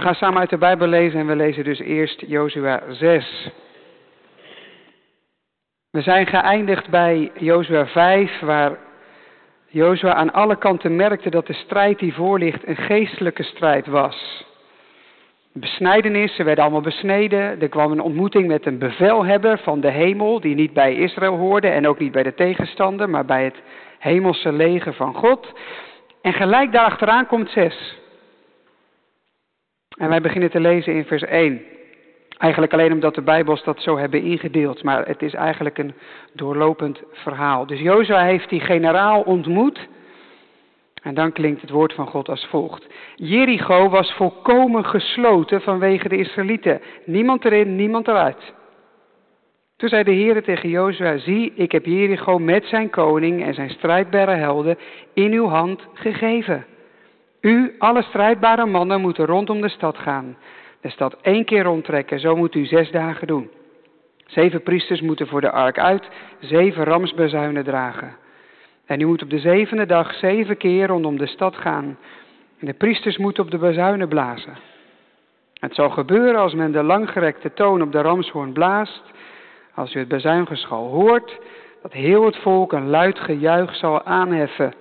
We gaan samen uit de Bijbel lezen en we lezen dus eerst Jozua 6. We zijn geëindigd bij Jozua 5, waar Jozua aan alle kanten merkte dat de strijd die voor ligt een geestelijke strijd was. Besnijdenis, ze werden allemaal besneden. Er kwam een ontmoeting met een bevelhebber van de hemel, die niet bij Israël hoorde en ook niet bij de tegenstander, maar bij het hemelse leger van God. En gelijk daarachteraan komt 6. En wij beginnen te lezen in vers 1. Eigenlijk alleen omdat de Bijbels dat zo hebben ingedeeld, maar het is eigenlijk een doorlopend verhaal. Dus Jozua heeft die generaal ontmoet. En dan klinkt het woord van God als volgt. Jericho was volkomen gesloten vanwege de Israëlieten. Niemand erin, niemand eruit. Toen zei de Heer tegen Jozua, zie, ik heb Jericho met zijn koning en zijn strijdbare helden in uw hand gegeven. U, alle strijdbare mannen, moeten rondom de stad gaan. De stad één keer rondtrekken, zo moet u zes dagen doen. Zeven priesters moeten voor de ark uit, zeven ramsbezuinen dragen. En u moet op de zevende dag zeven keer rondom de stad gaan. En de priesters moeten op de bazuinen blazen. Het zal gebeuren als men de langgerekte toon op de ramshoorn blaast, als u het bazuingeschal hoort, dat heel het volk een luid gejuich zal aanheffen.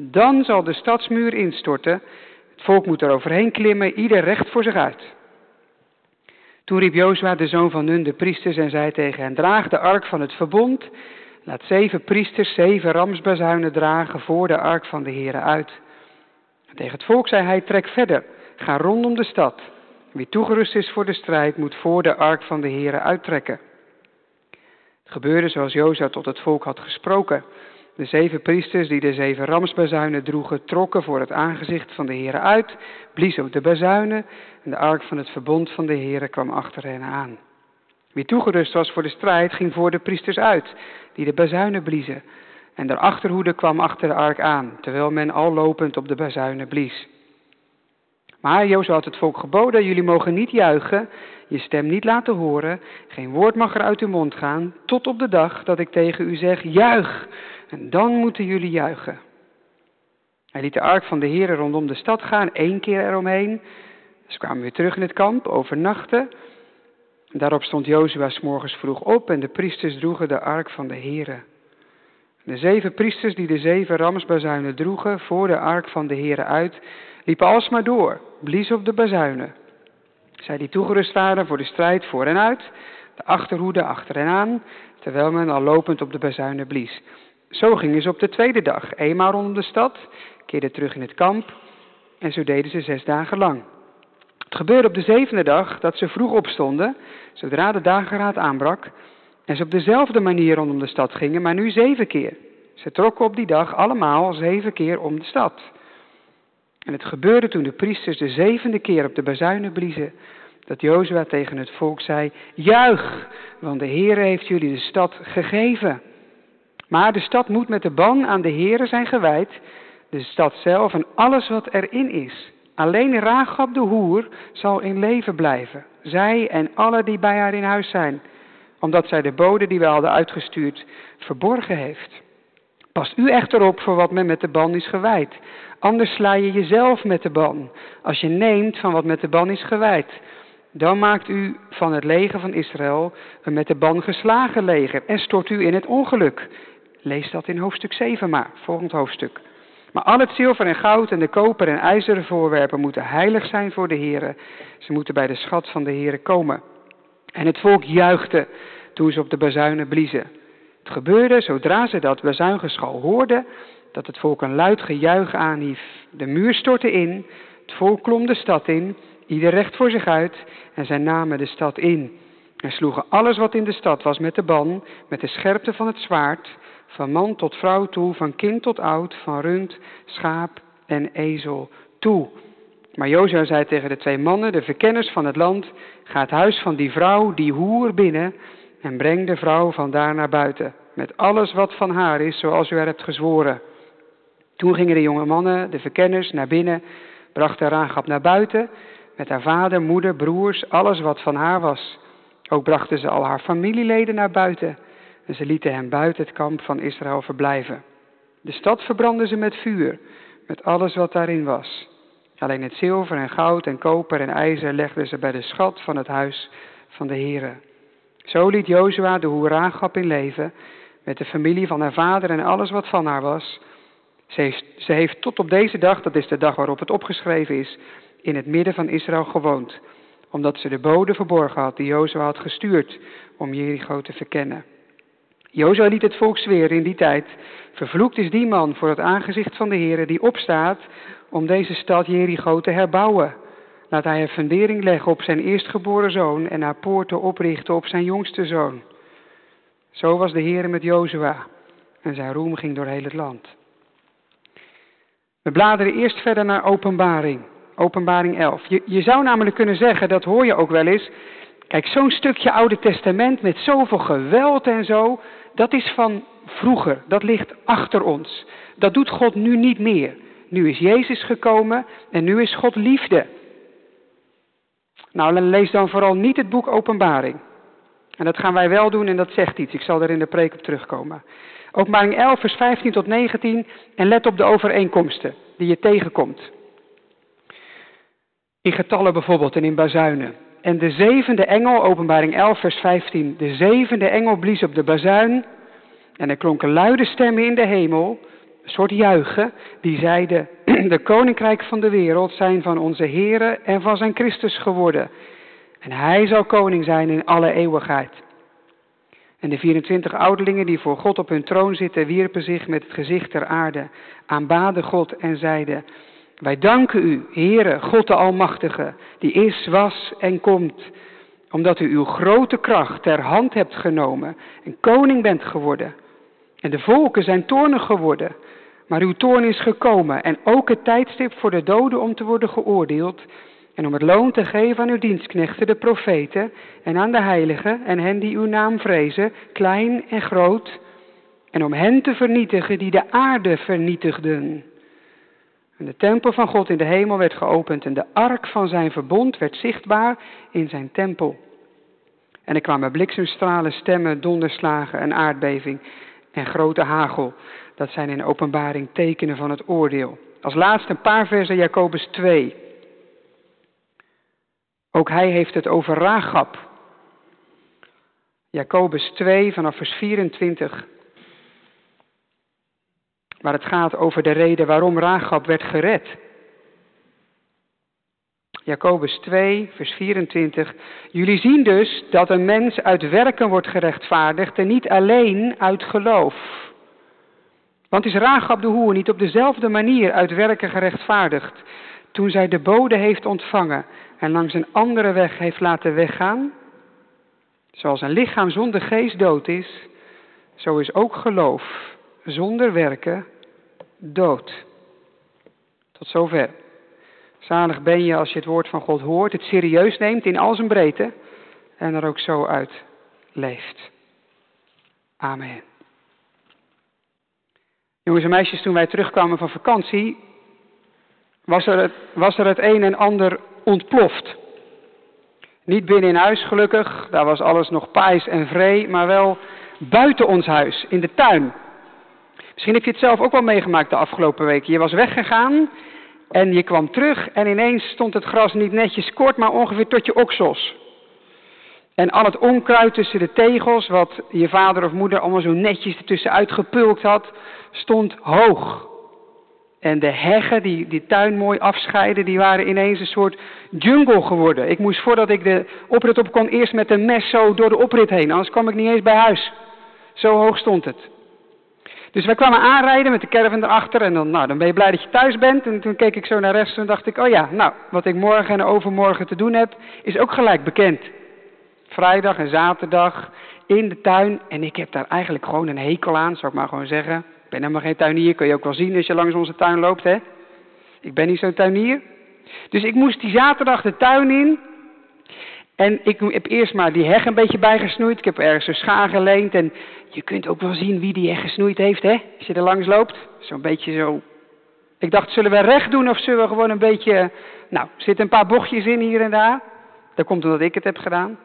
Dan zal de stadsmuur instorten. Het volk moet er overheen klimmen, ieder recht voor zich uit. Toen riep Jozua, de zoon van Nun, de priesters en zei tegen hen, draag de ark van het verbond. Laat zeven priesters zeven ramsbazuinen dragen voor de ark van de Here uit. En tegen het volk zei hij, trek verder, ga rondom de stad. Wie toegerust is voor de strijd, moet voor de ark van de Here uittrekken. Het gebeurde zoals Jozua tot het volk had gesproken. De zeven priesters die de zeven ramsbazuinen droegen, trokken voor het aangezicht van de Heere uit, bliezen op de bazuinen en de ark van het verbond van de Heere kwam achter hen aan. Wie toegerust was voor de strijd, ging voor de priesters uit, die de bazuinen bliezen. En de achterhoede kwam achter de ark aan, terwijl men al lopend op de bazuinen blies. Maar Jozua had het volk geboden, jullie mogen niet juichen, je stem niet laten horen, geen woord mag er uit uw mond gaan, tot op de dag dat ik tegen u zeg, juich, en dan moeten jullie juichen. Hij liet de ark van de Heer rondom de stad gaan, één keer eromheen. Ze kwamen weer terug in het kamp, overnachten. Daarop stond Jozua morgens vroeg op en de priesters droegen de ark van de Heere. De zeven priesters die de zeven ramsbazuinen droegen voor de ark van de Heere uit, liepen alsmaar door, bliezen op de bazuinen. Zij die toegerust waren voor de strijd voor en uit, de achterhoede achter en aan, terwijl men al lopend op de bazuinen blies. Zo gingen ze op de tweede dag, eenmaal rondom de stad, keerden terug in het kamp en zo deden ze zes dagen lang. Het gebeurde op de zevende dag dat ze vroeg opstonden, zodra de dageraad aanbrak, en ze op dezelfde manier rondom de stad gingen, maar nu zeven keer. Ze trokken op die dag allemaal zeven keer om de stad. En het gebeurde toen de priesters de zevende keer op de bazuinen bliezen, dat Jozua tegen het volk zei, juich, want de Heer heeft jullie de stad gegeven. Maar de stad moet met de ban aan de Heere zijn gewijd, de stad zelf en alles wat erin is. Alleen Ragab de hoer zal in leven blijven, zij en alle die bij haar in huis zijn, omdat zij de bode die wij hadden uitgestuurd verborgen heeft. Past u echter op voor wat men met de ban is gewijd. Anders sla je jezelf met de ban, als je neemt van wat met de ban is gewijd. Dan maakt u van het leger van Israël een met de ban geslagen leger en stort u in het ongeluk. Lees dat in hoofdstuk 7 maar, volgend hoofdstuk. Maar al het zilver en goud en de koper en ijzeren voorwerpen moeten heilig zijn voor de Heer. Ze moeten bij de schat van de Heer komen. En het volk juichte toen ze op de bazuinen bliezen. Het gebeurde zodra ze dat bazuingeschal hoorden, dat het volk een luid gejuich aanhief. De muur stortte in, het volk klom de stad in, ieder recht voor zich uit en zij namen de stad in. En sloegen alles wat in de stad was met de ban, met de scherpte van het zwaard, van man tot vrouw toe, van kind tot oud, van rund, schaap en ezel toe. Maar Jozua zei tegen de twee mannen, de verkenners van het land, ga het huis van die vrouw, die hoer, binnen en breng de vrouw vandaar naar buiten, met alles wat van haar is, zoals u er hebt gezworen. Toen gingen de jonge mannen, de verkenners, naar binnen, brachten Rahab naar buiten, met haar vader, moeder, broers, alles wat van haar was. Ook brachten ze al haar familieleden naar buiten en ze lieten hem buiten het kamp van Israël verblijven. De stad verbrandden ze met vuur, met alles wat daarin was. Alleen het zilver en goud en koper en ijzer legden ze bij de schat van het huis van de Here. Zo liet Jozua de hoeragap in leven, met de familie van haar vader en alles wat van haar was. Ze heeft, ze heeft tot op deze dag, dat is de dag waarop het opgeschreven is, in het midden van Israël gewoond, omdat ze de bode verborgen had die Jozua had gestuurd om Jericho te verkennen. Jozua liet het volk zweren in die tijd, vervloekt is die man voor het aangezicht van de Heere die opstaat om deze stad Jericho te herbouwen. Laat hij een fundering leggen op zijn eerstgeboren zoon en haar poorten oprichten op zijn jongste zoon. Zo was de Heer met Jozua en zijn roem ging door heel het land. We bladeren eerst verder naar Openbaring, Openbaring 11. Je, je zou namelijk kunnen zeggen, dat hoor je ook wel eens. Kijk, zo'n stukje Oude Testament met zoveel geweld en zo, dat is van vroeger, dat ligt achter ons. Dat doet God nu niet meer. Nu is Jezus gekomen en nu is God liefde. Nou, lees dan vooral niet het boek Openbaring. En dat gaan wij wel doen en dat zegt iets. Ik zal er in de preek op terugkomen. Openbaring 11, vers 15 tot 19. En let op de overeenkomsten die je tegenkomt. In getallen bijvoorbeeld en in bazuinen. En de zevende engel, openbaring 11, vers 15. De zevende engel blies op de bazuin. En er klonken luide stemmen in de hemel. Een soort juichen. Die zeiden: De koninkrijk van de wereld zijn van onze Here en van zijn Christus geworden. En hij zal koning zijn in alle eeuwigheid. En de 24 ouderlingen die voor God op hun troon zitten, wierpen zich met het gezicht ter aarde, aanbaden God en zeiden: Wij danken u, Heere, God de Almachtige, die is, was en komt, omdat u uw grote kracht ter hand hebt genomen en koning bent geworden. En de volken zijn toornig geworden, maar uw toorn is gekomen en ook het tijdstip voor de doden om te worden geoordeeld en om het loon te geven aan uw dienstknechten, de profeten, en aan de heiligen en hen die uw naam vrezen, klein en groot, en om hen te vernietigen die de aarde vernietigden. En de tempel van God in de hemel werd geopend en de ark van zijn verbond werd zichtbaar in zijn tempel. En er kwamen bliksemstralen, stemmen, donderslagen, een aardbeving en grote hagel. Dat zijn in openbaring tekenen van het oordeel. Als laatste een paar versen Jacobus 2. Ook hij heeft het over Ragab. Jacobus 2 vanaf vers 24. Waar het gaat over de reden waarom Ragab werd gered. Jacobus 2, vers 24. Jullie zien dus dat een mens uit werken wordt gerechtvaardigd en niet alleen uit geloof. Want is Ragab de hoer niet op dezelfde manier uit werken gerechtvaardigd toen zij de bode heeft ontvangen en langs een andere weg heeft laten weggaan? Zoals een lichaam zonder geest dood is, zo is ook geloof zonder werken dood. Tot zover. Zalig ben je als je het woord van God hoort, het serieus neemt in al zijn breedte en er ook zo uit leeft. Amen. Jongens en meisjes, toen wij terugkwamen van vakantie, was er het, was er het een en ander ontploft. Niet binnen in huis gelukkig, daar was alles nog pais en vree, maar wel buiten ons huis, in de tuin. Misschien heb je het zelf ook wel meegemaakt de afgelopen weken. Je was weggegaan en je kwam terug en ineens stond het gras niet netjes kort, maar ongeveer tot je oksels. En al het onkruid tussen de tegels, wat je vader of moeder allemaal zo netjes ertussen uitgepulkt had, stond hoog. En de heggen die die tuin mooi afscheiden, die waren ineens een soort jungle geworden. Ik moest voordat ik de oprit op kon, eerst met een mes zo door de oprit heen, anders kwam ik niet eens bij huis. Zo hoog stond het. Dus wij kwamen aanrijden met de caravan erachter en dan, nou, dan ben je blij dat je thuis bent. En toen keek ik zo naar rechts en dacht ik, oh ja, nou, wat ik morgen en overmorgen te doen heb, is ook gelijk bekend. Vrijdag en zaterdag in de tuin en ik heb daar eigenlijk gewoon een hekel aan, zou ik maar gewoon zeggen. Ik ben helemaal geen tuinier, kun je ook wel zien als je langs onze tuin loopt, hè. Ik ben niet zo'n tuinier. Dus ik moest die zaterdag de tuin in en ik heb eerst maar die heg een beetje bijgesnoeid. Ik heb ergens een schaar geleend. En je kunt ook wel zien wie die heg gesnoeid heeft, hè? Als je er langs loopt. Zo'n beetje zo. Ik dacht, zullen we recht doen of zullen we gewoon een beetje... Nou, er zitten een paar bochtjes in hier en daar. Dat komt omdat ik het heb gedaan.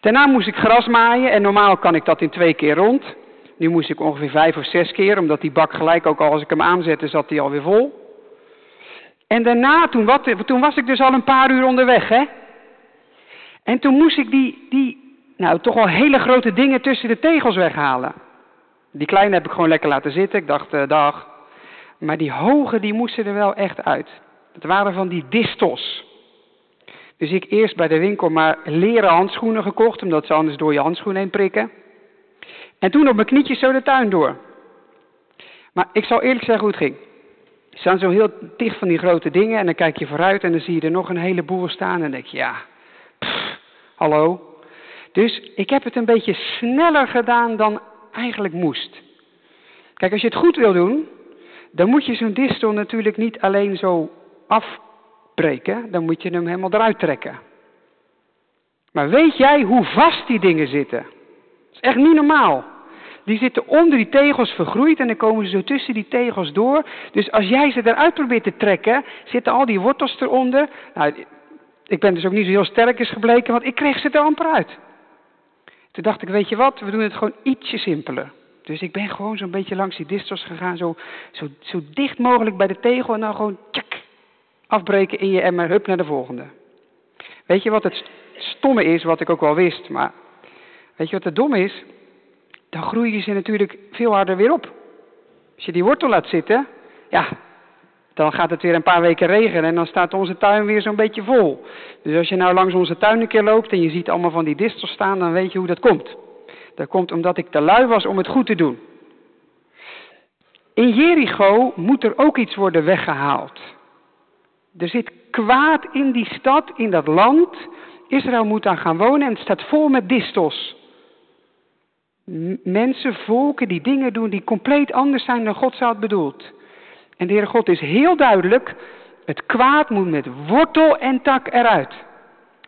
Daarna moest ik gras maaien. En normaal kan ik dat in twee keer rond. Nu moest ik ongeveer vijf of zes keer. Omdat die bak gelijk ook al als ik hem aanzette, zat hij alweer vol. En daarna, toen, wat, toen was ik dus al een paar uur onderweg, hè. En toen moest ik die, die, nou toch wel hele grote dingen tussen de tegels weghalen. Die kleine heb ik gewoon lekker laten zitten. Ik dacht, uh, dag. Maar die hoge, die moesten er wel echt uit. Het waren van die distels. Dus ik eerst bij de winkel maar leren handschoenen gekocht, omdat ze anders door je handschoen heen prikken. En toen op mijn knietjes zo de tuin door. Maar ik zal eerlijk zeggen hoe het ging. Je staan zo heel dicht van die grote dingen en dan kijk je vooruit en dan zie je er nog een heleboel staan en dan denk je, ja, hallo. Dus ik heb het een beetje sneller gedaan dan eigenlijk moest. Kijk, als je het goed wil doen, dan moet je zo'n distel natuurlijk niet alleen zo afbreken, dan moet je hem helemaal eruit trekken. Maar weet jij hoe vast die dingen zitten? Dat is echt niet normaal. Die zitten onder die tegels vergroeid en dan komen ze zo tussen die tegels door. Dus als jij ze eruit probeert te trekken, zitten al die wortels eronder. Nou, ik ben dus ook niet zo heel sterk is gebleken, want ik kreeg ze er amper uit. Toen dacht ik, weet je wat, we doen het gewoon ietsje simpeler. Dus ik ben gewoon zo'n beetje langs die distels gegaan, zo, zo, zo dicht mogelijk bij de tegel en dan gewoon tjak, afbreken in je emmer, hup naar de volgende. Weet je wat het stomme is, wat ik ook wel wist, maar weet je wat het dom is? Dan groeien ze natuurlijk veel harder weer op. Als je die wortel laat zitten, ja, dan gaat het weer een paar weken regenen en dan staat onze tuin weer zo'n beetje vol. Dus als je nou langs onze tuin een keer loopt en je ziet allemaal van die distels staan, dan weet je hoe dat komt. Dat komt omdat ik te lui was om het goed te doen. In Jericho moet er ook iets worden weggehaald. Er zit kwaad in die stad, in dat land. Israël moet daar gaan wonen en het staat vol met distels. Mensen, volken die dingen doen die compleet anders zijn dan God zou het bedoeld. En de Heere God is heel duidelijk, het kwaad moet met wortel en tak eruit.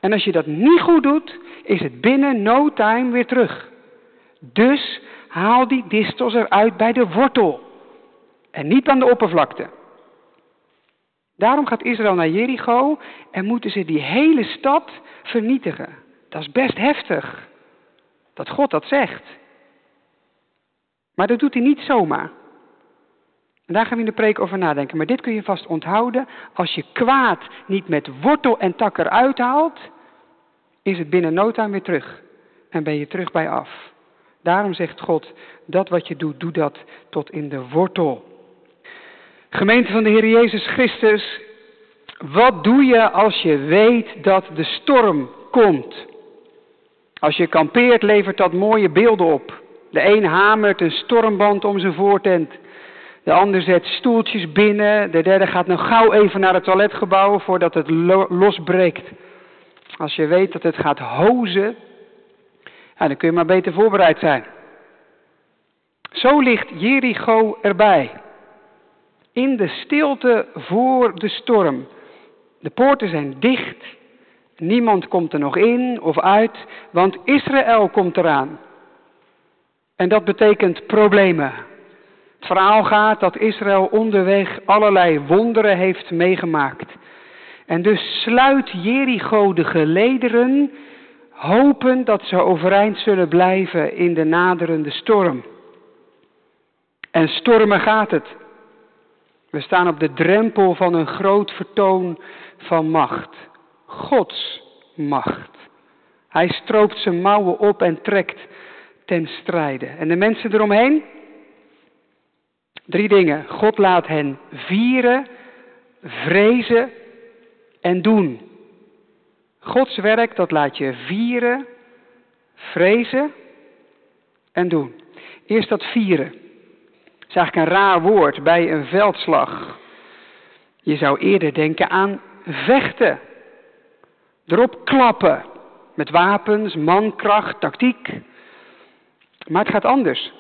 En als je dat niet goed doet, is het binnen no time weer terug. Dus haal die distels eruit bij de wortel. En niet aan de oppervlakte. Daarom gaat Israël naar Jericho en moeten ze die hele stad vernietigen. Dat is best heftig. Dat God dat zegt. Maar dat doet hij niet zomaar. En daar gaan we in de preek over nadenken. Maar dit kun je vast onthouden. Als je kwaad niet met wortel en tak eruit haalt, is het binnen no weer terug. En ben je terug bij af. Daarom zegt God, dat wat je doet, doe dat tot in de wortel. Gemeente van de Heer Jezus Christus, wat doe je als je weet dat de storm komt? Als je kampeert, levert dat mooie beelden op. De een hamert een stormband om zijn voortent. De ander zet stoeltjes binnen. De derde gaat nog gauw even naar het toiletgebouw voordat het losbreekt. Als je weet dat het gaat hozen, dan kun je maar beter voorbereid zijn. Zo ligt Jericho erbij. In de stilte voor de storm. De poorten zijn dicht. Niemand komt er nog in of uit, want Israël komt eraan. En dat betekent problemen. Het verhaal gaat dat Israël onderweg allerlei wonderen heeft meegemaakt. En dus sluit Jericho de gelederen, hopen dat ze overeind zullen blijven in de naderende storm. En stormen gaat het. We staan op de drempel van een groot vertoon van macht. Gods macht. Hij stroopt zijn mouwen op en trekt ten strijde. En de mensen eromheen? Drie dingen. God laat hen vieren, vrezen en doen. Gods werk, dat laat je vieren, vrezen en doen. Eerst dat vieren. Dat is eigenlijk een raar woord bij een veldslag. Je zou eerder denken aan vechten. Erop klappen. Met wapens, mankracht, tactiek. Maar het gaat anders.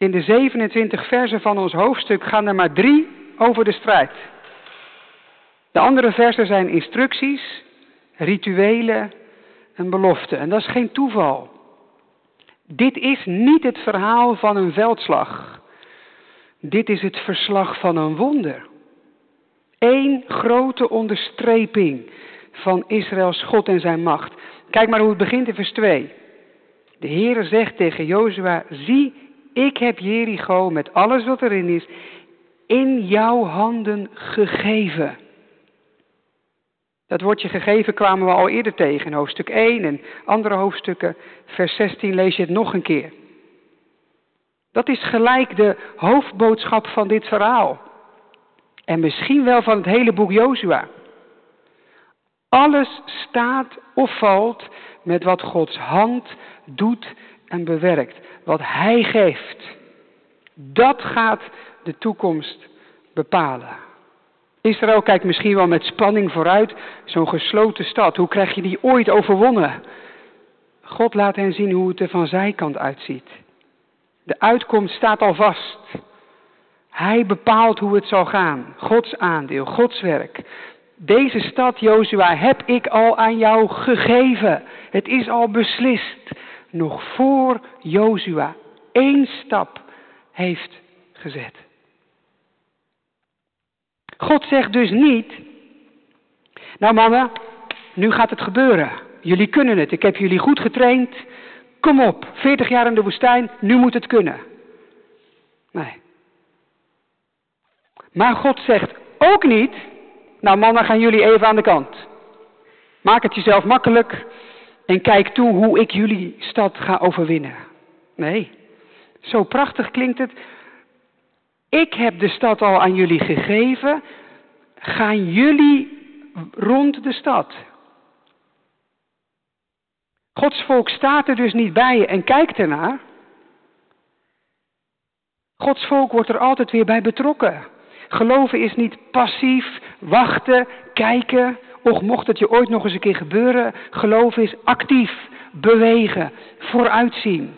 In de 27 versen van ons hoofdstuk gaan er maar drie over de strijd. De andere versen zijn instructies, rituelen en beloften. En dat is geen toeval. Dit is niet het verhaal van een veldslag. Dit is het verslag van een wonder. Eén grote onderstreping van Israëls God en zijn macht. Kijk maar hoe het begint in vers 2. De Heere zegt tegen Jozua, zie, ik heb Jericho met alles wat erin is in jouw handen gegeven. Dat woordje gegeven kwamen we al eerder tegen in hoofdstuk 1 en andere hoofdstukken. Vers 16 lees je het nog een keer. Dat is gelijk de hoofdboodschap van dit verhaal. En misschien wel van het hele boek Jozua. Alles staat of valt met wat Gods hand doet en bewerkt. Wat Hij geeft. Dat gaat de toekomst bepalen. Israël kijkt misschien wel met spanning vooruit. Zo'n gesloten stad, hoe krijg je die ooit overwonnen? God laat hen zien hoe het er van zijkant uitziet. De uitkomst staat al vast. Hij bepaalt hoe het zal gaan. Gods aandeel, Gods werk. Deze stad, Jozua, heb ik al aan jou gegeven. Het is al beslist. Nog voor Jozua één stap heeft gezet. God zegt dus niet, nou mannen, nu gaat het gebeuren. Jullie kunnen het. Ik heb jullie goed getraind. Kom op, 40 jaar in de woestijn, nu moet het kunnen. Nee. Maar God zegt ook niet, nou mannen gaan jullie even aan de kant. Maak het jezelf makkelijk en kijk toe hoe ik jullie stad ga overwinnen. Nee, zo prachtig klinkt het. Ik heb de stad al aan jullie gegeven. Gaan jullie rond de stad? Gods volk staat er dus niet bij en kijkt ernaar. Gods volk wordt er altijd weer bij betrokken. Geloven is niet passief, wachten, kijken. Och, mocht het je ooit nog eens een keer gebeuren. Geloven is actief, bewegen, vooruitzien.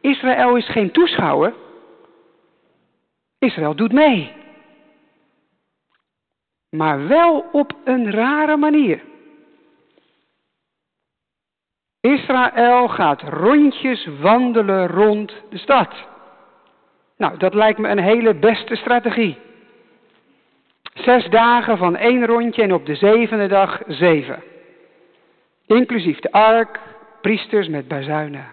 Israël is geen toeschouwer. Israël doet mee. Maar wel op een rare manier. Israël gaat rondjes wandelen rond de stad. Nou, dat lijkt me een hele beste strategie. Zes dagen van één rondje en op de zevende dag zeven. Inclusief de ark, priesters met bazuinen.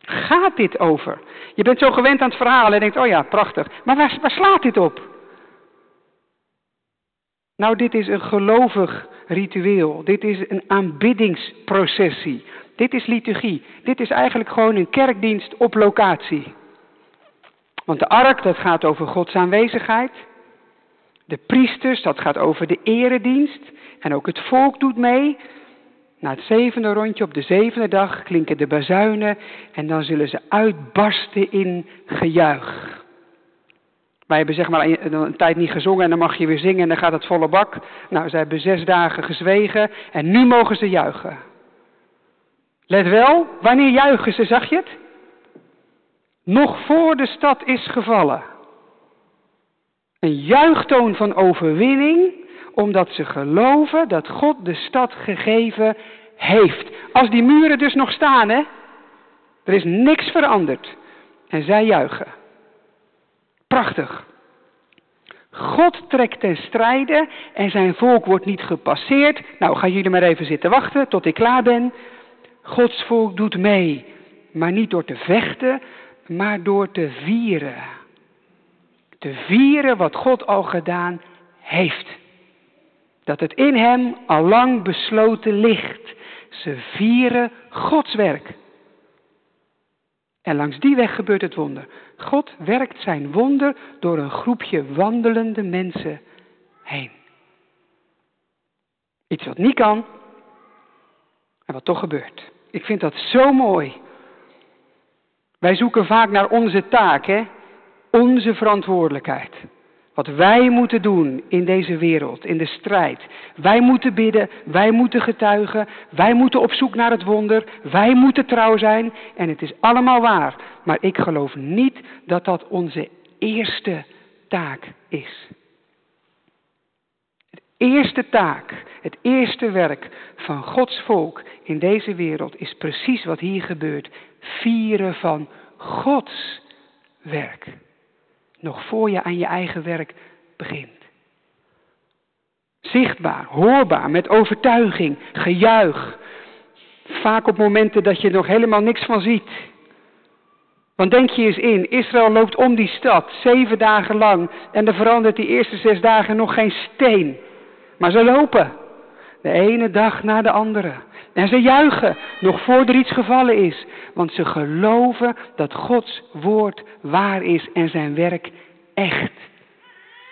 Gaat dit over? Je bent zo gewend aan het verhaal en denkt, oh ja, prachtig. Maar waar, waar slaat dit op? Nou, dit is een gelovig ritueel. Dit is een aanbiddingsprocessie. Dit is liturgie. Dit is eigenlijk gewoon een kerkdienst op locatie. Want de ark, dat gaat over Gods aanwezigheid. De priesters, dat gaat over de eredienst. En ook het volk doet mee. Na het zevende rondje op de zevende dag klinken de bazuinen en dan zullen ze uitbarsten in gejuich. Wij hebben zeg maar een, een, tijd niet gezongen en dan mag je weer zingen en dan gaat het volle bak. Nou, ze hebben zes dagen gezwegen en nu mogen ze juichen. Let wel, wanneer juichen ze, zag je het? Nog voor de stad is gevallen. Een juichtoon van overwinning, omdat ze geloven dat God de stad gegeven heeft. Als die muren dus nog staan, hè? Er is niks veranderd. En zij juichen. Prachtig. God trekt ten strijde en zijn volk wordt niet gepasseerd. Nou, gaan jullie maar even zitten wachten tot ik klaar ben. Gods volk doet mee, maar niet door te vechten, maar door te vieren. Te vieren wat God al gedaan heeft. Dat het in hem al lang besloten ligt. Ze vieren Gods werk. En langs die weg gebeurt het wonder. God werkt zijn wonder door een groepje wandelende mensen heen. Iets wat niet kan en wat toch gebeurt. Ik vind dat zo mooi. Wij zoeken vaak naar onze taak, hè? Onze verantwoordelijkheid. Wat wij moeten doen in deze wereld, in de strijd. Wij moeten bidden, wij moeten getuigen, wij moeten op zoek naar het wonder, wij moeten trouw zijn. En het is allemaal waar. Maar ik geloof niet dat dat onze eerste taak is. Het eerste taak, het eerste werk van Gods volk in deze wereld is precies wat hier gebeurt. Vieren van Gods werk nog voor je aan je eigen werk begint. Zichtbaar, hoorbaar, met overtuiging, gejuich. Vaak op momenten dat je nog helemaal niks van ziet. Want denk je eens in, Israël loopt om die stad zeven dagen lang en er verandert die eerste zes dagen nog geen steen. Maar ze lopen, de ene dag na de andere. En ze juichen, nog voor er iets gevallen is. Want ze geloven dat Gods woord waar is en zijn werk echt.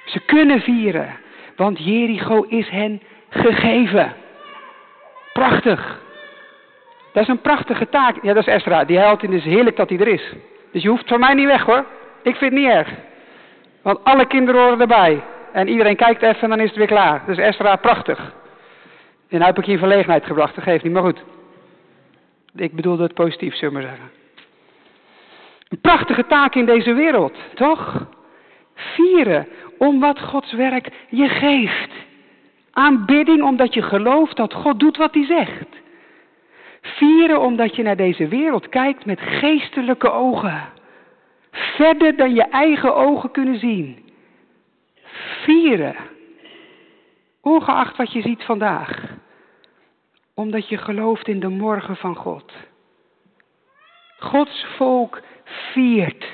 Ze kunnen vieren, want Jericho is hen gegeven. Prachtig. Dat is een prachtige taak. Ja, dat is Esra. Die huilt in is heerlijk dat hij er is. Dus je hoeft van mij niet weg hoor. Ik vind het niet erg. Want alle kinderen horen erbij. En iedereen kijkt even en dan is het weer klaar. Dus Esra, prachtig. En nu heb ik je in verlegenheid gebracht, dat geeft niet, maar goed. Ik bedoelde het positief, zullen we maar zeggen. Een prachtige taak in deze wereld, toch? Vieren om wat Gods werk je geeft. Aanbidding omdat je gelooft dat God doet wat hij zegt. Vieren omdat je naar deze wereld kijkt met geestelijke ogen. Verder dan je eigen ogen kunnen zien. Vieren. Ongeacht wat je ziet vandaag. Omdat je gelooft in de morgen van God. Gods volk viert.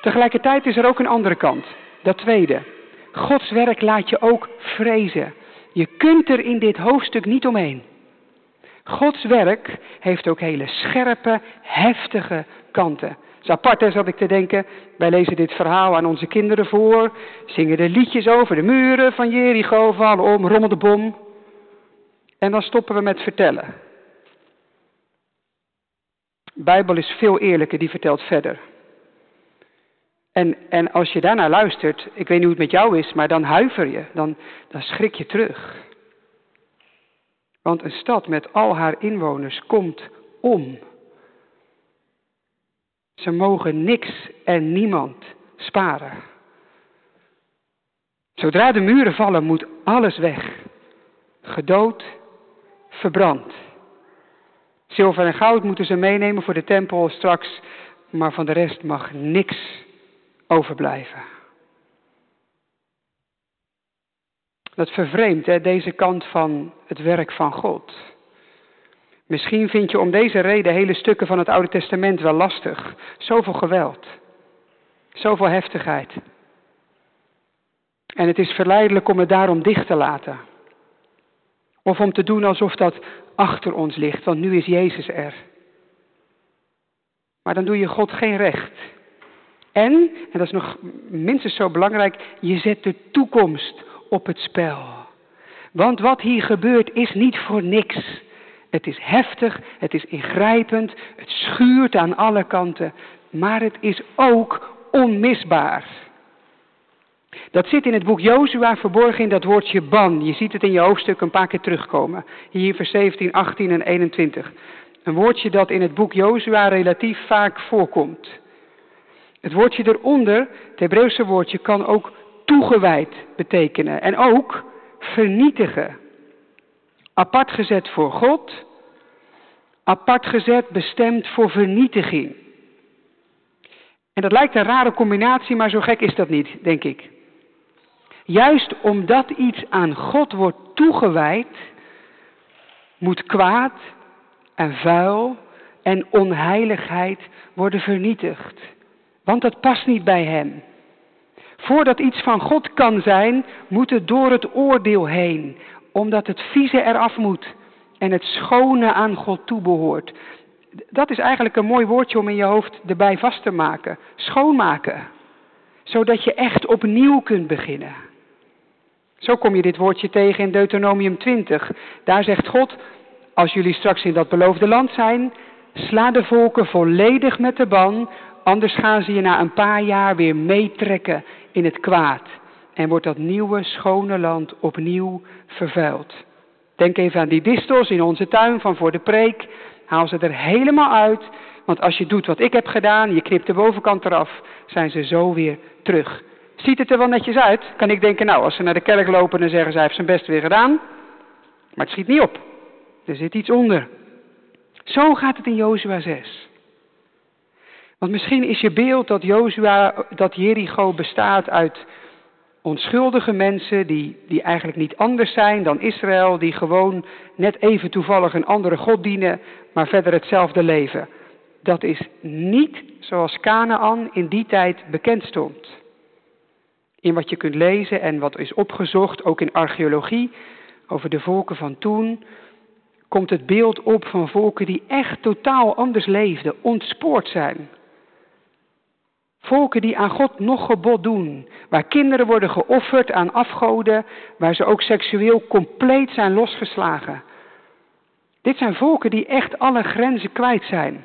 Tegelijkertijd is er ook een andere kant. Dat tweede. Gods werk laat je ook vrezen. Je kunt er in dit hoofdstuk niet omheen. Gods werk heeft ook hele scherpe, heftige kanten. Het is apart, zat ik te denken. Wij lezen dit verhaal aan onze kinderen voor. Zingen er liedjes over de muren van Jericho, vallen om, rommel de bom. En dan stoppen we met vertellen. De Bijbel is veel eerlijker, die vertelt verder. En, en als je daarnaar luistert, ik weet niet hoe het met jou is, maar dan huiver je, dan, dan schrik je terug. Want een stad met al haar inwoners komt om. Ze mogen niks en niemand sparen. Zodra de muren vallen, moet alles weg. Gedood, verbrand. Zilver en goud moeten ze meenemen voor de tempel straks, maar van de rest mag niks overblijven. Dat vervreemdt deze kant van het werk van God. Misschien vind je om deze reden hele stukken van het Oude Testament wel lastig. Zoveel geweld, zoveel heftigheid. En het is verleidelijk om het daarom dicht te laten. Of om te doen alsof dat achter ons ligt, want nu is Jezus er. Maar dan doe je God geen recht. En, en dat is nog minstens zo belangrijk, je zet de toekomst op het spel. Want wat hier gebeurt is niet voor niks. Het is heftig, het is ingrijpend, het schuurt aan alle kanten, maar het is ook onmisbaar. Dat zit in het boek Jozua verborgen in dat woordje ban. Je ziet het in je hoofdstuk een paar keer terugkomen. Hier vers 17, 18 en 21. Een woordje dat in het boek Jozua relatief vaak voorkomt. Het woordje eronder, het Hebreeuwse woordje, kan ook toegewijd betekenen. En ook vernietigen. Apart gezet voor God, apart gezet bestemd voor vernietiging. En dat lijkt een rare combinatie, maar zo gek is dat niet, denk ik. Juist omdat iets aan God wordt toegewijd, moet kwaad en vuil en onheiligheid worden vernietigd. Want dat past niet bij Hem. Voordat iets van God kan zijn, moet het door het oordeel heen, omdat het vieze eraf moet en het schone aan God toebehoort. Dat is eigenlijk een mooi woordje om in je hoofd erbij vast te maken. Schoonmaken. Zodat je echt opnieuw kunt beginnen. Zo kom je dit woordje tegen in Deuteronomium 20. Daar zegt God, als jullie straks in dat beloofde land zijn, sla de volken volledig met de ban, anders gaan ze je na een paar jaar weer meetrekken in het kwaad. En wordt dat nieuwe, schone land opnieuw vervuild. Denk even aan die distels in onze tuin van voor de preek. Haal ze er helemaal uit. Want als je doet wat ik heb gedaan, je knipt de bovenkant eraf, zijn ze zo weer terug. Ziet het er wel netjes uit? Kan ik denken, nou, als ze naar de kerk lopen, dan zeggen ze, hij heeft zijn best weer gedaan. Maar het schiet niet op. Er zit iets onder. Zo gaat het in Jozua 6. Want misschien is je beeld dat dat Jericho bestaat uit onschuldige mensen die, die eigenlijk niet anders zijn dan Israël, die gewoon net even toevallig een andere God dienen, maar verder hetzelfde leven. Dat is niet zoals Canaan in die tijd bekend stond. In wat je kunt lezen en wat is opgezocht, ook in archeologie, over de volken van toen, komt het beeld op van volken die echt totaal anders leefden, ontspoord zijn. Volken die aan God nog gebod doen, waar kinderen worden geofferd aan afgoden, waar ze ook seksueel compleet zijn losgeslagen. Dit zijn volken die echt alle grenzen kwijt zijn.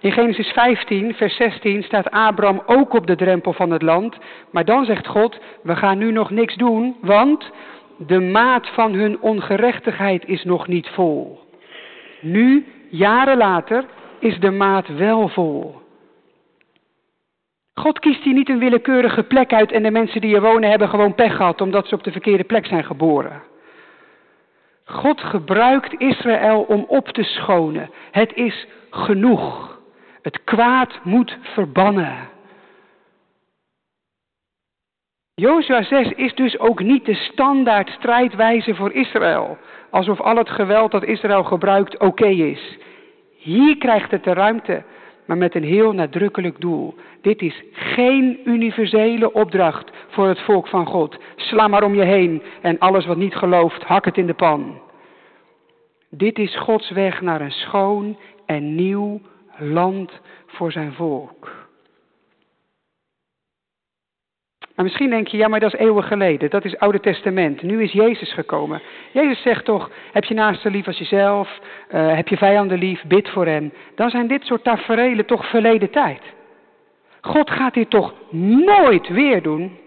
In Genesis 15, vers 16 staat Abraham ook op de drempel van het land, maar dan zegt God, we gaan nu nog niks doen, want de maat van hun ongerechtigheid is nog niet vol. Nu, jaren later, is de maat wel vol. God kiest hier niet een willekeurige plek uit en de mensen die hier wonen hebben gewoon pech gehad omdat ze op de verkeerde plek zijn geboren. God gebruikt Israël om op te schonen. Het is genoeg. Het kwaad moet verbannen. Jozua 6 is dus ook niet de standaard strijdwijze voor Israël. Alsof al het geweld dat Israël gebruikt oké is. Hier krijgt het de ruimte, maar met een heel nadrukkelijk doel. Dit is geen universele opdracht voor het volk van God. Sla maar om je heen en alles wat niet gelooft, hak het in de pan. Dit is Gods weg naar een schoon en nieuw land voor zijn volk. Maar misschien denk je, ja, maar dat is eeuwen geleden. Dat is Oude Testament. Nu is Jezus gekomen. Jezus zegt toch, heb je naaste lief als jezelf, uh, heb je vijanden lief, bid voor hen. Dan zijn dit soort taferelen toch verleden tijd. God gaat dit toch nooit weer doen.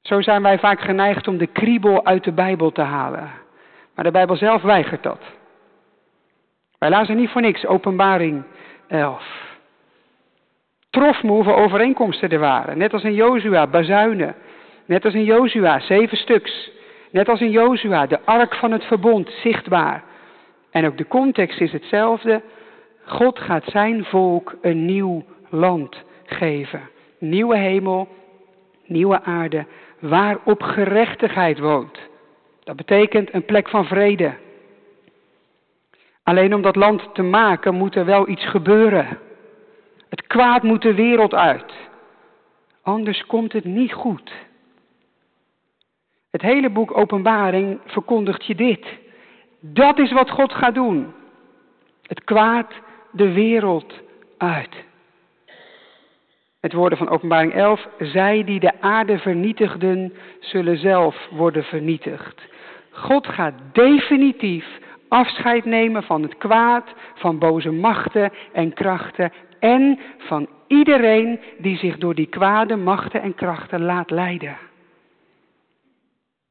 Zo zijn wij vaak geneigd om de kriebel uit de Bijbel te halen. Maar de Bijbel zelf weigert dat. Wij lazen niet voor niks openbaring 11 trof me hoeveel overeenkomsten er waren. Net als in Jozua, bazuinen. Net als in Jozua, zeven stuks. Net als in Jozua, de ark van het verbond, zichtbaar. En ook de context is hetzelfde. God gaat zijn volk een nieuw land geven. Nieuwe hemel, nieuwe aarde, waarop gerechtigheid woont. Dat betekent een plek van vrede. Alleen om dat land te maken moet er wel iets gebeuren. Het kwaad moet de wereld uit. Anders komt het niet goed. Het hele boek Openbaring verkondigt je dit. Dat is wat God gaat doen. Het kwaad de wereld uit. Het woorden van Openbaring 11. Zij die de aarde vernietigden, zullen zelf worden vernietigd. God gaat definitief afscheid nemen van het kwaad, van boze machten en krachten en van iedereen die zich door die kwade machten en krachten laat leiden.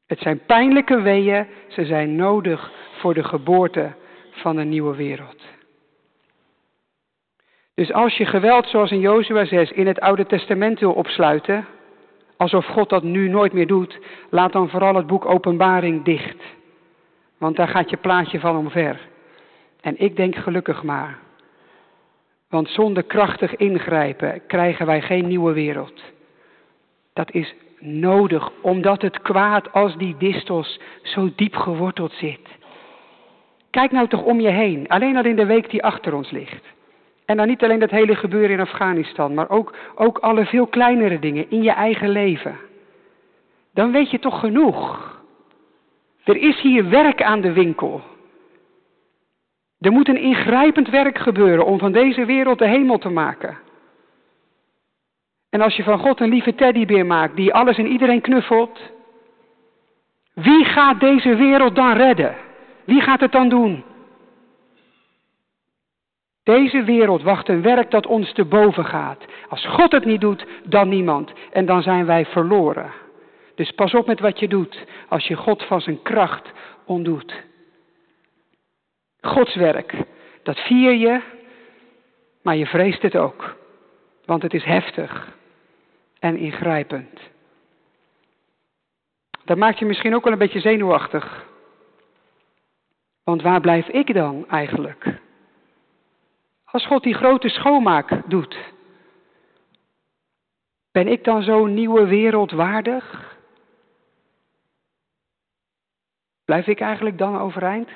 Het zijn pijnlijke weeën, ze zijn nodig voor de geboorte van een nieuwe wereld. Dus als je geweld zoals in Jozua 6 in het Oude Testament wil opsluiten, alsof God dat nu nooit meer doet, laat dan vooral het boek Openbaring dicht. Want daar gaat je plaatje van omver. En ik denk gelukkig maar. Want zonder krachtig ingrijpen krijgen wij geen nieuwe wereld. Dat is nodig, omdat het kwaad als die distels zo diep geworteld zit. Kijk nou toch om je heen, alleen al in de week die achter ons ligt. En dan niet alleen dat hele gebeuren in Afghanistan, maar ook, ook alle veel kleinere dingen in je eigen leven. Dan weet je toch genoeg. Er is hier werk aan de winkel. Er moet een ingrijpend werk gebeuren om van deze wereld de hemel te maken. En als je van God een lieve teddybeer maakt die alles en iedereen knuffelt, wie gaat deze wereld dan redden? Wie gaat het dan doen? Deze wereld wacht een werk dat ons te boven gaat. Als God het niet doet, dan niemand. En dan zijn wij verloren. Dus pas op met wat je doet als je God van zijn kracht ontdoet. Gods werk, dat vier je, maar je vreest het ook. Want het is heftig en ingrijpend. Dat maakt je misschien ook wel een beetje zenuwachtig. Want waar blijf ik dan eigenlijk? Als God die grote schoonmaak doet, ben ik dan zo'n nieuwe wereld waardig? Blijf ik eigenlijk dan overeind?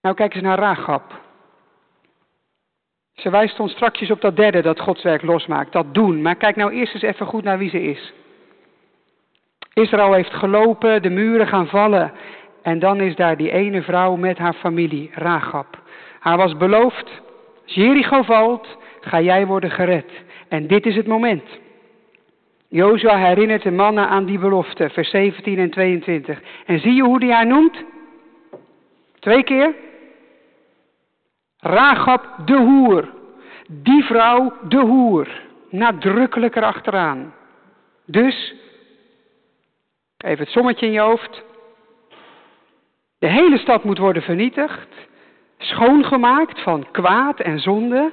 Nou, kijk eens naar Ragab. Ze wijst ons strakjes op dat derde dat Gods werk losmaakt, dat doen. Maar kijk nou eerst eens even goed naar wie ze is. Israël heeft gelopen, de muren gaan vallen. En dan is daar die ene vrouw met haar familie, Ragab. Haar was beloofd, Jericho valt, ga jij worden gered. En dit is het moment. Jozua herinnert de mannen aan die belofte, vers 17 en 22. En zie je hoe hij noemt? Twee keer. Ragab de hoer. Die vrouw de hoer. Nadrukkelijk erachteraan. Dus, even het sommetje in je hoofd. De hele stad moet worden vernietigd. Schoongemaakt van kwaad en zonde.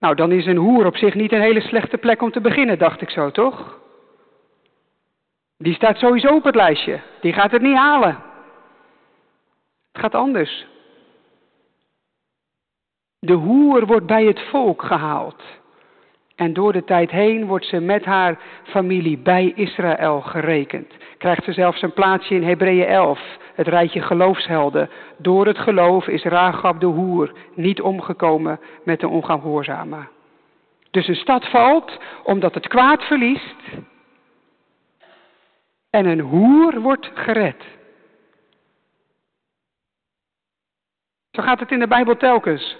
Nou, dan is een hoer op zich niet een hele slechte plek om te beginnen, dacht ik zo, toch? Die staat sowieso op het lijstje. Die gaat het niet halen. Het gaat anders. De hoer wordt bij het volk gehaald. En door de tijd heen wordt ze met haar familie bij Israël gerekend. Krijgt ze zelfs een plaatsje in Hebreeën 11, het rijtje geloofshelden. Door het geloof is Rahab de hoer niet omgekomen met de ongehoorzamen. Dus een stad valt omdat het kwaad verliest. En een hoer wordt gered. Zo gaat het in de Bijbel telkens.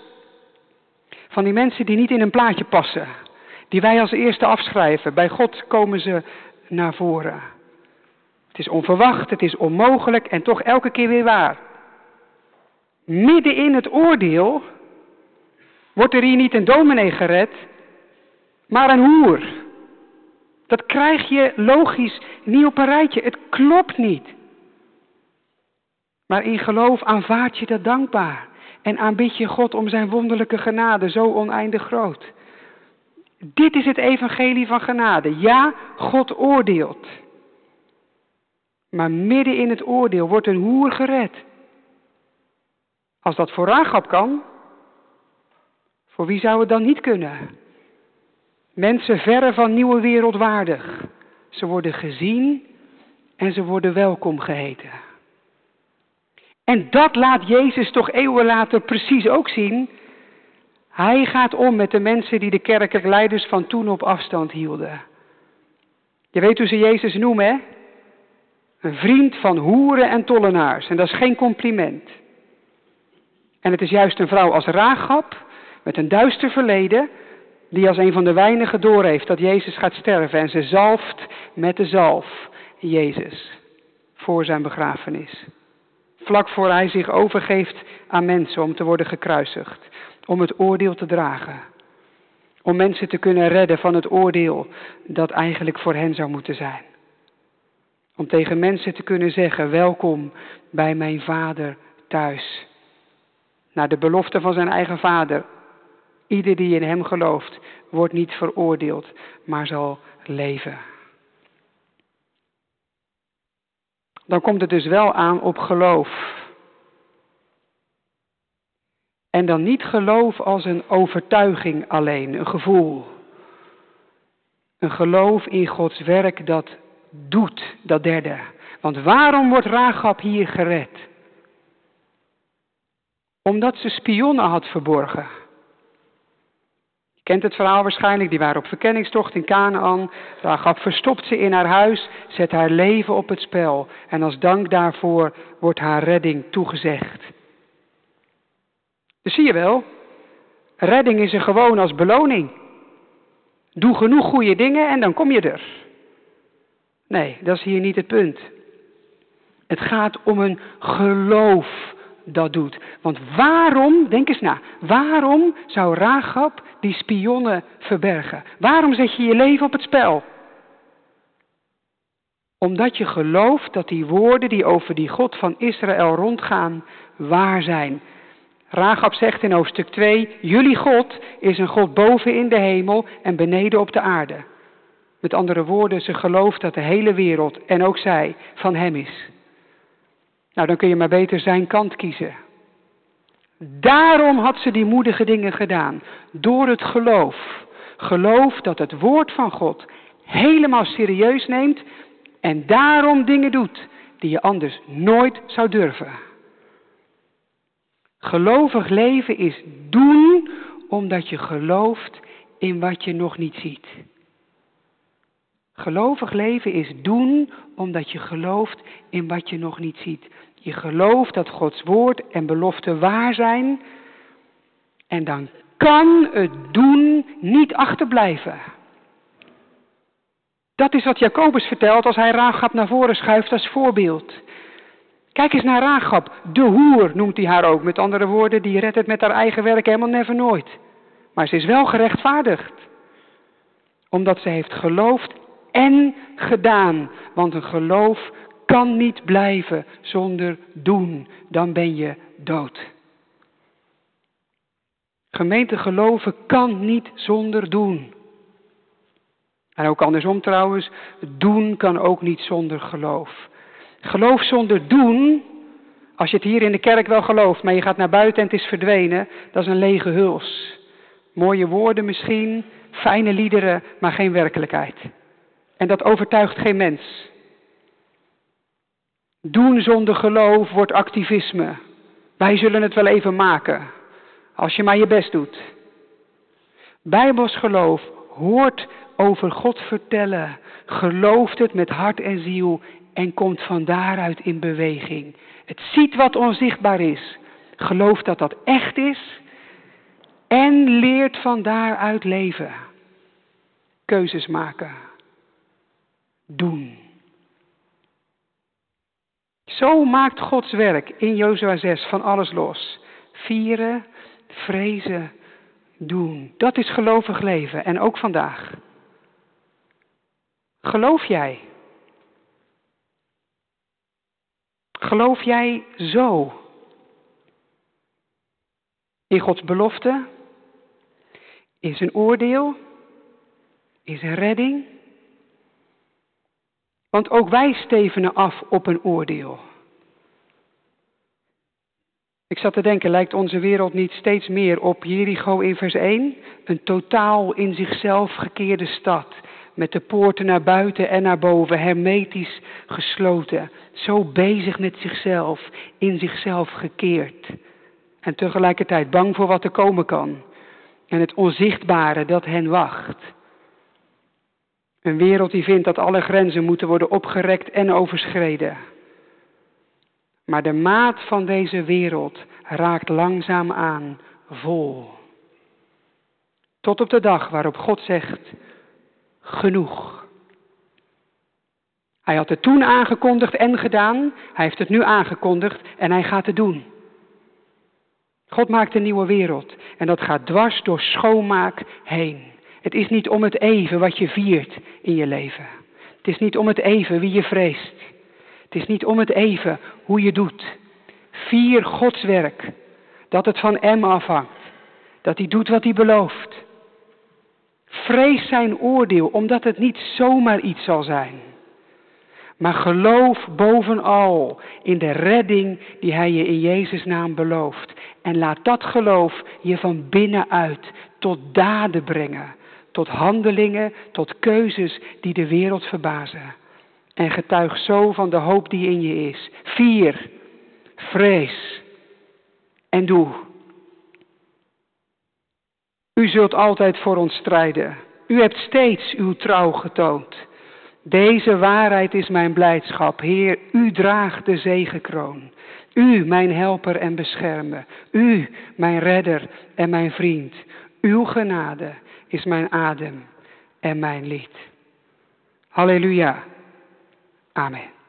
Van die mensen die niet in een plaatje passen. Die wij als eerste afschrijven. Bij God komen ze naar voren. Het is onverwacht, het is onmogelijk en toch elke keer weer waar. Midden in het oordeel wordt er hier niet een dominee gered, maar een hoer. Dat krijg je logisch niet op een rijtje. Het klopt niet. Maar in geloof aanvaard je dat dankbaar. En aanbid je God om zijn wonderlijke genade, zo oneindig groot. Dit is het evangelie van genade. Ja, God oordeelt. Maar midden in het oordeel wordt een hoer gered. Als dat voor Rahab kan, voor wie zou het dan niet kunnen? Mensen verre van nieuwe wereld waardig. Ze worden gezien en ze worden welkom geheten. En dat laat Jezus toch eeuwen later precies ook zien. Hij gaat om met de mensen die de kerkelijke leiders van toen op afstand hielden. Je weet hoe ze Jezus noemen, hè? Een vriend van hoeren en tollenaars. En dat is geen compliment. En het is juist een vrouw als Raagap, met een duister verleden, die als een van de weinigen doorheeft dat Jezus gaat sterven. En ze zalft met de zalf Jezus voor zijn begrafenis. Vlak voor hij zich overgeeft aan mensen om te worden gekruisigd. Om het oordeel te dragen. Om mensen te kunnen redden van het oordeel dat eigenlijk voor hen zou moeten zijn. Om tegen mensen te kunnen zeggen, welkom bij mijn vader thuis. Naar de belofte van zijn eigen vader. Ieder die in hem gelooft, wordt niet veroordeeld, maar zal leven. Dan komt het dus wel aan op geloof. En dan niet geloof als een overtuiging alleen, een gevoel. Een geloof in Gods werk dat doet, dat derde. Want waarom wordt Rahab hier gered? Omdat ze spionnen had verborgen. Je kent het verhaal waarschijnlijk, die waren op verkenningstocht in Canaan. Rahab verstopt ze in haar huis, zet haar leven op het spel. En als dank daarvoor wordt haar redding toegezegd. Dus zie je wel, redding is er gewoon als beloning. Doe genoeg goede dingen en dan kom je er. Nee, dat is hier niet het punt. Het gaat om een geloof dat doet. Want waarom, denk eens na, waarom zou Rahab die spionnen verbergen? Waarom zet je je leven op het spel? Omdat je gelooft dat die woorden die over die God van Israël rondgaan, waar zijn. Rahab zegt in hoofdstuk 2, jullie God is een God boven in de hemel en beneden op de aarde. Met andere woorden, ze gelooft dat de hele wereld en ook zij van hem is. Nou, dan kun je maar beter zijn kant kiezen. Daarom had ze die moedige dingen gedaan. Door het geloof. Geloof dat het woord van God helemaal serieus neemt en daarom dingen doet die je anders nooit zou durven. Gelovig leven is doen omdat je gelooft in wat je nog niet ziet. Gelovig leven is doen omdat je gelooft in wat je nog niet ziet. Je gelooft dat Gods woord en belofte waar zijn. En dan kan het doen niet achterblijven. Dat is wat Jacobus vertelt als hij Raagap naar voren schuift als voorbeeld. Kijk eens naar Raagap, de hoer noemt hij haar ook. Met andere woorden, die redt het met haar eigen werk helemaal never nooit. Maar ze is wel gerechtvaardigd. Omdat ze heeft geloofd en gedaan. Want een geloof kan niet blijven zonder doen. Dan ben je dood. Gemeente geloven kan niet zonder doen. En ook andersom trouwens, doen kan ook niet zonder geloof. Geloof zonder doen, als je het hier in de kerk wel gelooft, maar je gaat naar buiten en het is verdwenen, dat is een lege huls. Mooie woorden misschien, fijne liederen, maar geen werkelijkheid. En dat overtuigt geen mens. Doen zonder geloof wordt activisme. Wij zullen het wel even maken, als je maar je best doet. Bijbels geloof hoort over God vertellen, gelooft het met hart en ziel en komt van daaruit in beweging. Het ziet wat onzichtbaar is, gelooft dat dat echt is en leert van daaruit leven. Keuzes maken. Doen. Zo maakt Gods werk in Jozua 6 van alles los. Vieren, vrezen, doen. Dat is gelovig leven en ook vandaag. Geloof jij? Geloof jij zo? In Gods belofte? In zijn oordeel? In zijn redding? Want ook wij stevenen af op een oordeel. Ik zat te denken, lijkt onze wereld niet steeds meer op Jericho in vers 1? Een totaal in zichzelf gekeerde stad met de poorten naar buiten en naar boven, hermetisch gesloten. Zo bezig met zichzelf, in zichzelf gekeerd. En tegelijkertijd bang voor wat er komen kan. En het onzichtbare dat hen wacht. Een wereld die vindt dat alle grenzen moeten worden opgerekt en overschreden. Maar de maat van deze wereld raakt langzaam aan vol. Tot op de dag waarop God zegt, genoeg. Hij had het toen aangekondigd en gedaan. Hij heeft het nu aangekondigd en hij gaat het doen. God maakt een nieuwe wereld en dat gaat dwars door schoonmaak heen. Het is niet om het even wat je viert in je leven. Het is niet om het even wie je vreest. Het is niet om het even hoe je doet. Vier Gods werk. Dat het van hem afhangt. Dat hij doet wat hij belooft. Vrees zijn oordeel, omdat het niet zomaar iets zal zijn. Maar geloof bovenal in de redding die Hij je in Jezus' naam belooft. En laat dat geloof je van binnenuit tot daden brengen. Tot handelingen, tot keuzes die de wereld verbazen. En getuig zo van de hoop die in je is. Vier, vrees en doe. U zult altijd voor ons strijden. U hebt steeds uw trouw getoond. Deze waarheid is mijn blijdschap. Heer, u draagt de zegenkroon. U, mijn helper en beschermer. U, mijn redder en mijn vriend. Uw genade is mijn adem en mijn lied. Halleluja. Amen.